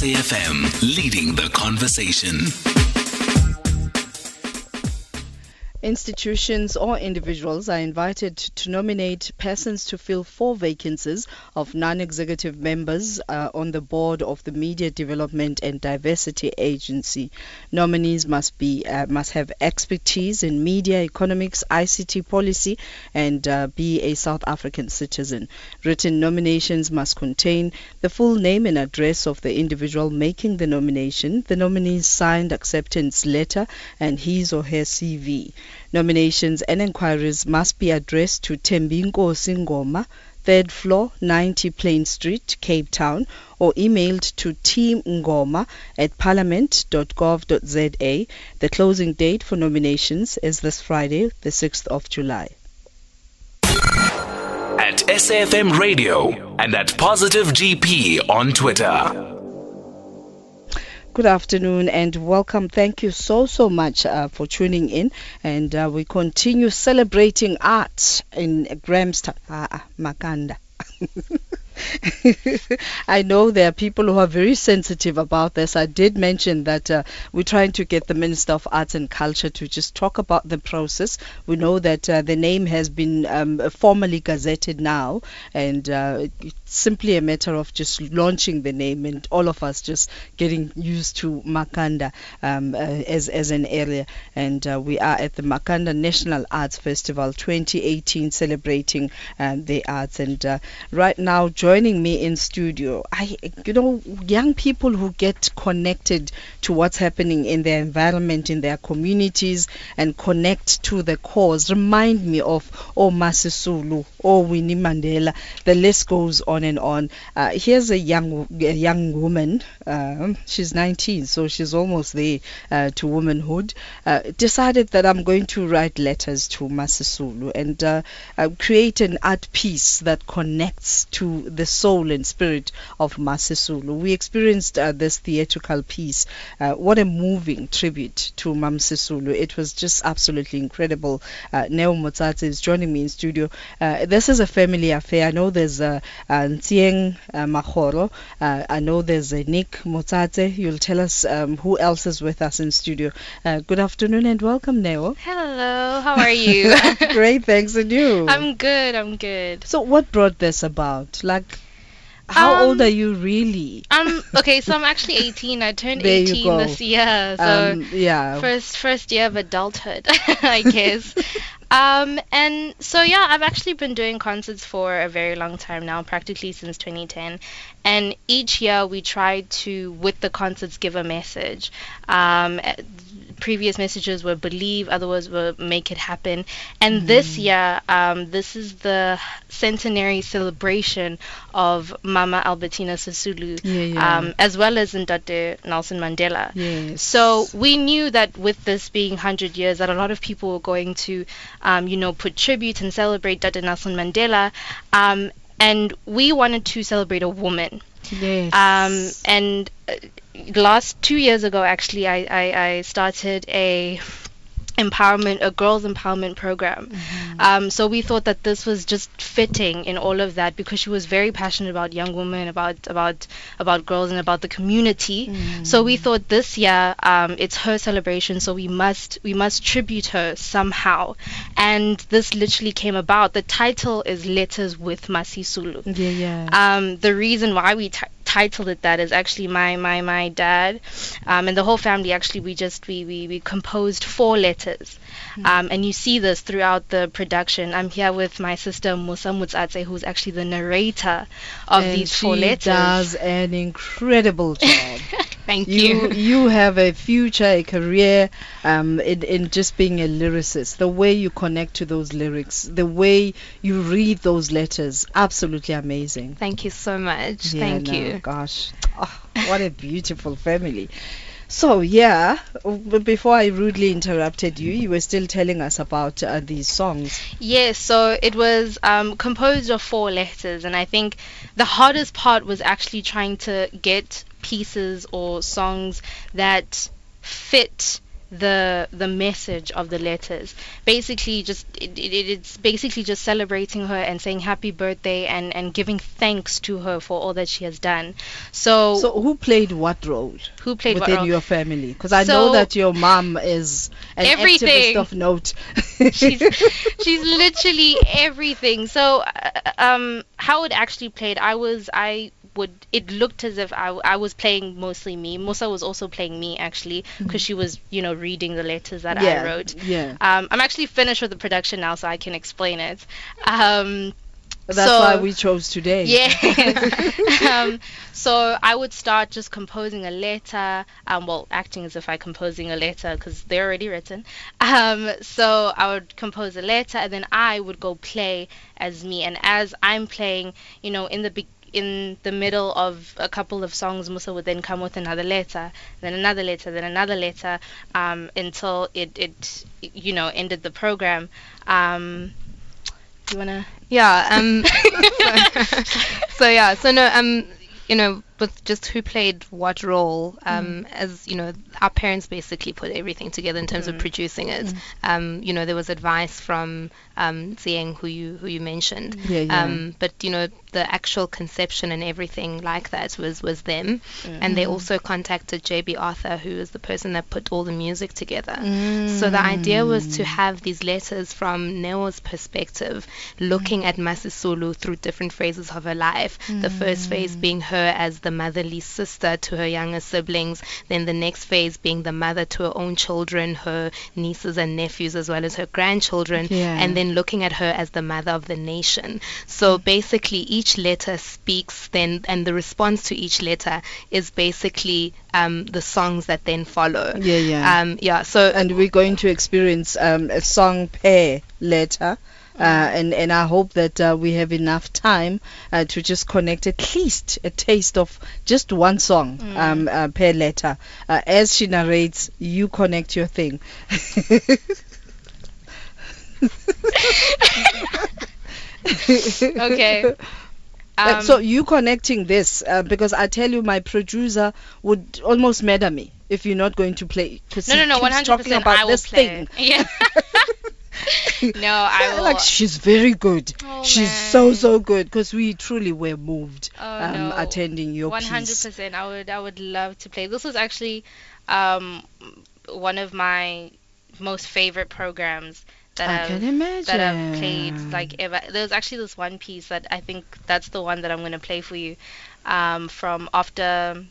SAFM, leading the conversation. Institutions or individuals are invited to nominate persons to fill four vacancies of non-executive members uh, on the board of the Media Development and Diversity Agency. Nominees must be uh, must have expertise in media, economics, ICT policy, and uh, be a South African citizen. Written nominations must contain the full name and address of the individual making the nomination, the nominee's signed acceptance letter, and his or her CV. Nominations and inquiries must be addressed to Tembinko Singoma, third floor, 90 Plein Street, Cape Town, or emailed to teamngoma at parliament.gov.za. The closing date for nominations is this Friday, the 6th of July. At SAFM Radio and at Positive GP on Twitter. Good afternoon and welcome. Thank you so, so much uh, for tuning in. And uh, we continue celebrating art in Grahamstown. Ah, Makanda. I know there are people who are very sensitive about this. I did mention that uh, we're trying to get the Minister of Arts and Culture to just talk about the process. We know that uh, the name has been um, formally gazetted now, and uh, it's simply a matter of just launching the name and all of us just getting used to Makanda um, uh, as, as an area. And uh, we are at the Makanda National Arts Festival 2018 celebrating um, the arts. And uh, right now, joining me in studio, I, you know, young people who get connected to what's happening in their environment, in their communities, and connect to the cause remind me of Oh Masisulu, Oh Winnie Mandela. The list goes on and on. Uh, here's a young a young woman. Um, she's 19, so she's almost there uh, to womanhood. Uh, decided that I'm going to write letters to Masisulu and uh, uh, create an art piece that connects to the soul and spirit of Masisulu. We experienced uh, this theatrical piece. Uh, what a moving tribute to Mam Sisulu. It was just absolutely incredible. Uh, Neo Motsatse is joining me in studio. Uh, this is a family affair. I know there's uh, uh, Ntshieng uh, Mokgoro. Uh, I know there's Nick Motsatse. You'll tell us um, who else is with us in studio. Uh, good afternoon and welcome, Neo. Hello, how are you? Great, thanks, and you? I'm good, I'm good. So, what brought this about? Like, how old Um, are you really? Um okay, so I'm actually 18. I turned 18 this year. So um, yeah. first first year of adulthood, I guess. um and so yeah, I've actually been doing concerts for a very long time now, practically since 2010. And each year we try to with the concerts give a message. Um previous messages were believe, others were make it happen. And this year, um, this is the centenary celebration of Mama Albertina Sisulu, Yeah, yeah. Um, as well as Ntate Nelson Mandela. Yes. So we knew that with this being 100 years, that a lot of people were going to, um, you know, put tribute and celebrate Dr. Nelson Mandela. Um, and we wanted to celebrate a woman. Yes. Um, and uh, last two years ago, actually, I, I, I started a empowerment, a girls empowerment program. Um, so we thought that this was just fitting in all of that because she was very passionate about young women, about about about girls, and about the community. So we thought this year um, it's her celebration, so we must we must tribute her somehow. And this literally came about. The title is Letters with Masisulu. yeah, yeah. Um, the reason why we ti titled it that is actually my my my dad, um, and the whole family. Actually, we just we we, we composed four letters, um, and you see this throughout the production. I'm here with my sister Musa Motsatse, who's actually the narrator of and these four she letters. does an incredible job. Thank you you have a future, a career um, in, in just being a lyricist. The way you connect to those lyrics, the way you read those letters, absolutely amazing. Thank you so much. Yeah, Thank no, you. Gosh, oh, what a beautiful family. So yeah, before I rudely interrupted you, you were still telling us about uh, these songs. Yes, so it was um, composed of four letters, and I think the hardest part was actually trying to get pieces or songs that fit the the message of the letters. Basically, just it, it, it's basically just celebrating her and saying happy birthday and and giving thanks to her for all that she has done. So, So who played what role who played what within your family? Because I know that your mom is an Everything. activist of note. she's she's literally everything. So, uh, um, how it actually played, I was I would it looked as if I, I was playing mostly me. Musa was also playing me actually because she was you know reading the letters that yeah, I wrote. Yeah. Um, I'm actually finished with the production now, so I can explain it. Um, That's so- why we chose today. yeah. um, so I would start just composing a letter, um, well, acting as if I'm composing a letter because they're already written. Um, so I would compose a letter, and then I would go play as me. And as I'm playing, you know, in the be- in the middle of a couple of songs, Musa would then come with another letter, then another letter, then another letter, um, until it, it, you know, ended the program. Um, you wanna? Yeah. Um. so, so yeah. So no. Um. You know, with just who played what role, um, as you know, our parents basically put everything together in terms of producing it. Um, you know, there was advice from um, Zieng, who you who you mentioned. Yeah, yeah. Um, but you know, the actual conception and everything like that was was them, and they also contacted JB Arthur, who is the person that put all the music together. So the idea was to have these letters from Neo's perspective, looking at Masisulu through different phases of her life. The first phase being her as the motherly sister to her younger siblings, then the next phase being the mother to her own children, her nieces and nephews, as well as her grandchildren, Yeah. and then looking at her as the mother of the nation. So basically, each letter speaks then, and the response to each letter is basically um, the songs that then follow. Yeah, yeah. Um, yeah. So and we're going to experience um, a song pair later. Uh, and, and I hope that uh, we have enough time uh, to just connect at least a taste of just one song um, uh, per letter. Uh, as she narrates, you connect your thing. Okay. Um, so you connecting this uh, because I tell you, my producer would almost murder me if you're not going to play. no, no, no, one hundred percent. I will this play. thing. Yeah. no, I will. Like she's very good. Oh, she's so man. so good because we truly were moved Oh, um, no. attending your One hundred piece. percent. I would. I would love to play. This was actually um, one of my most favorite programs that I imagine. that I've played like ever. There was actually this one piece that I think that's the one that I'm gonna play for you um, from after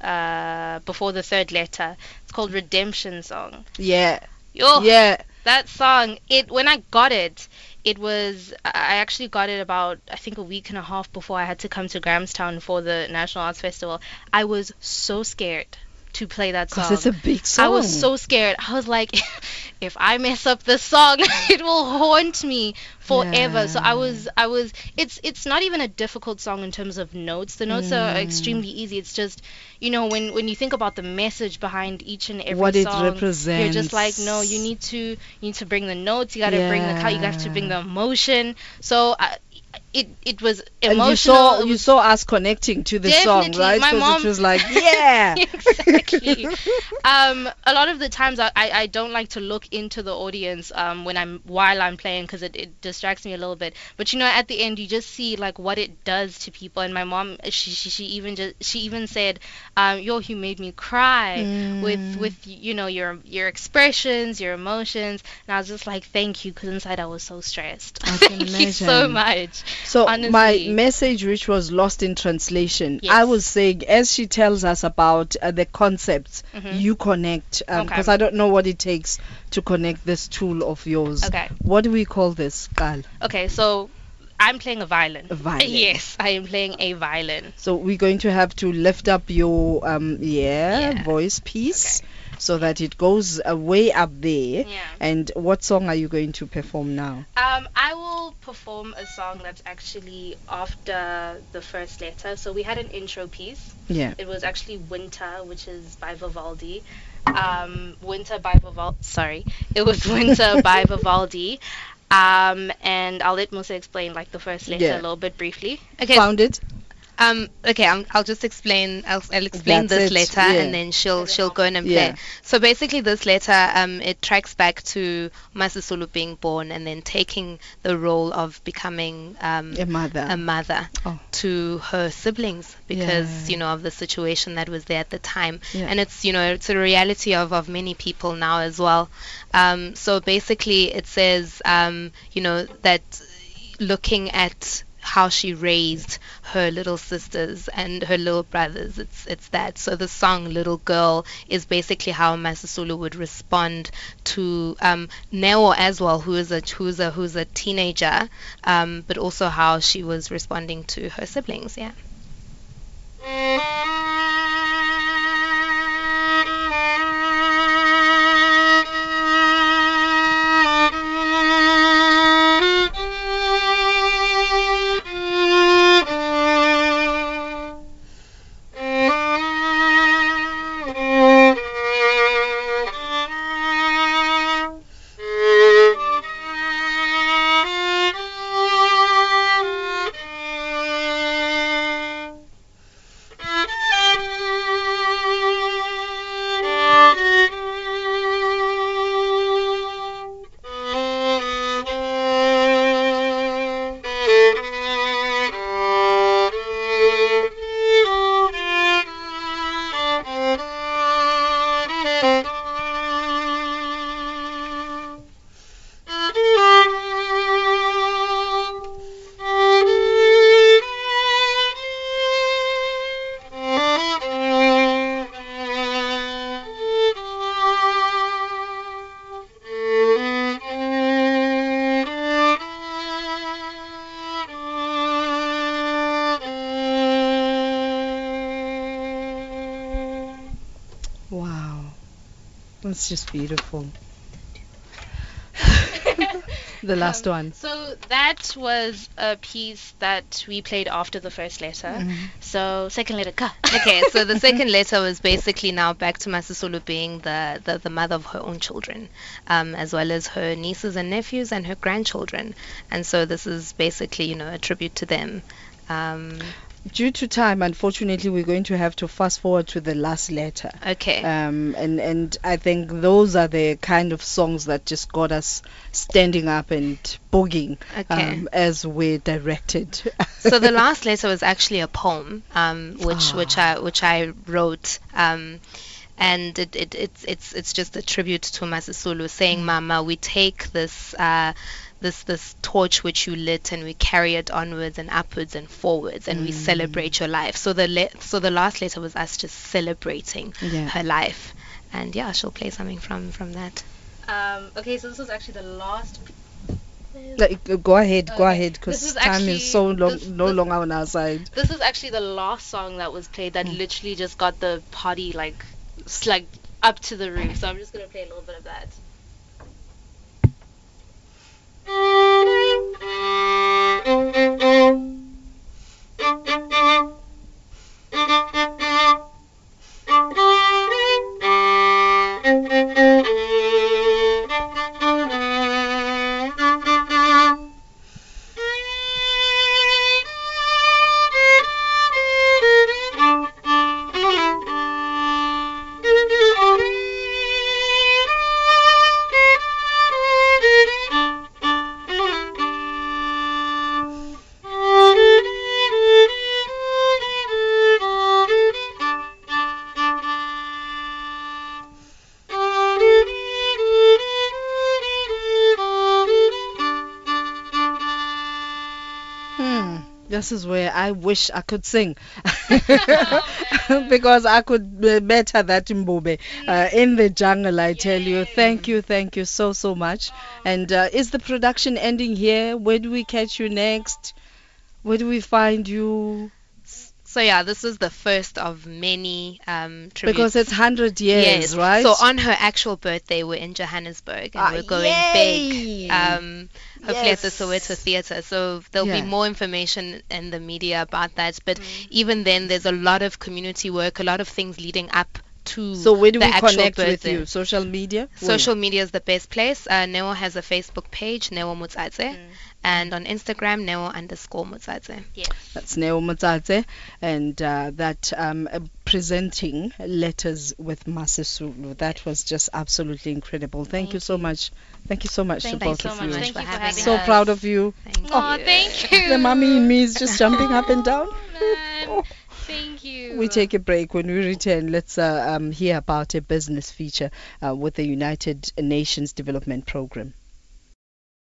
uh, before the third letter. It's called Redemption Song. Yeah, Yo, yeah. That song it when i got it it was i actually got it about i think a week and a half before i had to come to grahamstown for the national arts festival i was so scared to play that song Because it's a big song. I was so scared. I was like, if I mess up this song, it will haunt me forever. So I was, I was. It's, it's not even a difficult song in terms of notes. The notes are Mm. extremely easy. It's just, you know, when when you think about the message behind each and every What it song, you're just like, no, you need to, you need to bring the notes. You got to bring the, you got to bring the emotion. So I, it, it was emotional. And you saw you saw us connecting to the song, right? My mom- it was like, yeah. exactly. um, a lot of the times I, I, I don't like to look into the audience um, when I'm while I'm playing because it, it distracts me a little bit. But you know, at the end you just see like what it does to people. And my mom, she she, she even just she even said, um, "Yo, you made me cry Mm. with with you know your your expressions, your emotions." And I was just like, "Thank you," because inside I was so stressed. Thank you so much. So my message, which was lost in translation, Yes. I was saying as she tells us about uh, the concepts, Mhm. you connect Okay. because I don't know what it takes to connect this tool of yours. Okay. What do we call this, Qal? Okay, so I'm playing a violin. A violin. Yes, I am playing a violin. So we're going to have to lift up your um yeah, Yeah. voice piece so that it goes way up there. Yeah. And what song are you going to perform now? Um, I will perform a song that's actually after the first letter. So we had an intro piece. Yeah. It was actually Winter, which is by Vivaldi. Um, Winter by Vivaldi. Sorry, it was Winter by Vivaldi. Um, and I'll let Musa explain like the first letter Yeah. a little bit briefly. Okay. Found it? Um, okay, i will just explain. I'll, I'll explain That's this it, letter, yeah. and then she'll she'll go in and play. Yeah. So basically, this letter um, it tracks back to Masisulu being born and then taking the role of becoming um, A mother. a mother Oh. to her siblings because Yeah. you know of the situation that was there at the time, Yeah. and it's you know it's a reality of of many people now as well. Um, so basically, it says um, you know that looking at how she raised her little sisters and her little brothers. It's it's that. So the song "Little Girl" is basically how Masisulu would respond to um, Neo as well, who is a who's a who's a teenager, um, but also how she was responding to her siblings. Yeah. That's just beautiful. the last one. So that was a piece that we played after the first letter. Mm-hmm. So second letter, ka. Okay, so the second letter was basically now back to Masisulu being the, the, the mother of her own children, um, as well as her nieces and nephews and her grandchildren. And so this is basically, you know, a tribute to them. Um, Due to time, unfortunately, we're going to have to fast forward to the last letter. okay. Um, and, and I think those are the kind of songs that just got us standing up and booging Okay. um, as we're directed. so the last letter was actually a poem, um, which Ah. which I which I wrote. Um, and it, it, it's it's it's just a tribute to Masisulu, saying, "Mama, we take this uh, this this torch which you lit, and we carry it onwards and upwards and forwards, and we celebrate your life." So the le- so the last letter was us just celebrating Yeah. her life, and yeah, she'll play something from from that. Um, okay, so this was actually the last. like, go ahead, go ahead, because time actually- is so long, this- no this- longer on our side. This is actually the last song that was played that literally just got the party like, s- like up to the roof. So I'm just gonna play a little bit of that. thank you This is where I wish I could sing because I could uh, better that Mbube uh, in the jungle. I tell you, thank you, thank you so so much. And uh, is the production ending here? Where do we catch you next? Where do we find you? So yeah, this was the first of many um, tributes. Because it's hundred years, yes, right? So on her actual birthday, we're in Johannesburg and Ah, we're going yay! big. Um, hopefully at the Yes. Soweto Theatre. So there'll Yeah. be more information in the media about that. But Mm. even then, there's a lot of community work, a lot of things leading up to So where do the we actual connect with you? Social media? Where? Social media is the best place. Uh, Neo has a Facebook page, Neo Motsatse. And on Instagram, Neo underscore Motsatse. Yes. That's Neo Motsatse, and uh, that um, uh, presenting letters with Masisulu. That was just absolutely incredible. Thank, you so much. Thank you so much Thank to both so of much. you. Thank you for having so us. proud of you. Thank Oh, you. thank you. The mommy in me is just jumping up and down. Man, Thank you. We take a break. When we return, let's uh, um, hear about a business feature uh, with the United Nations Development Program.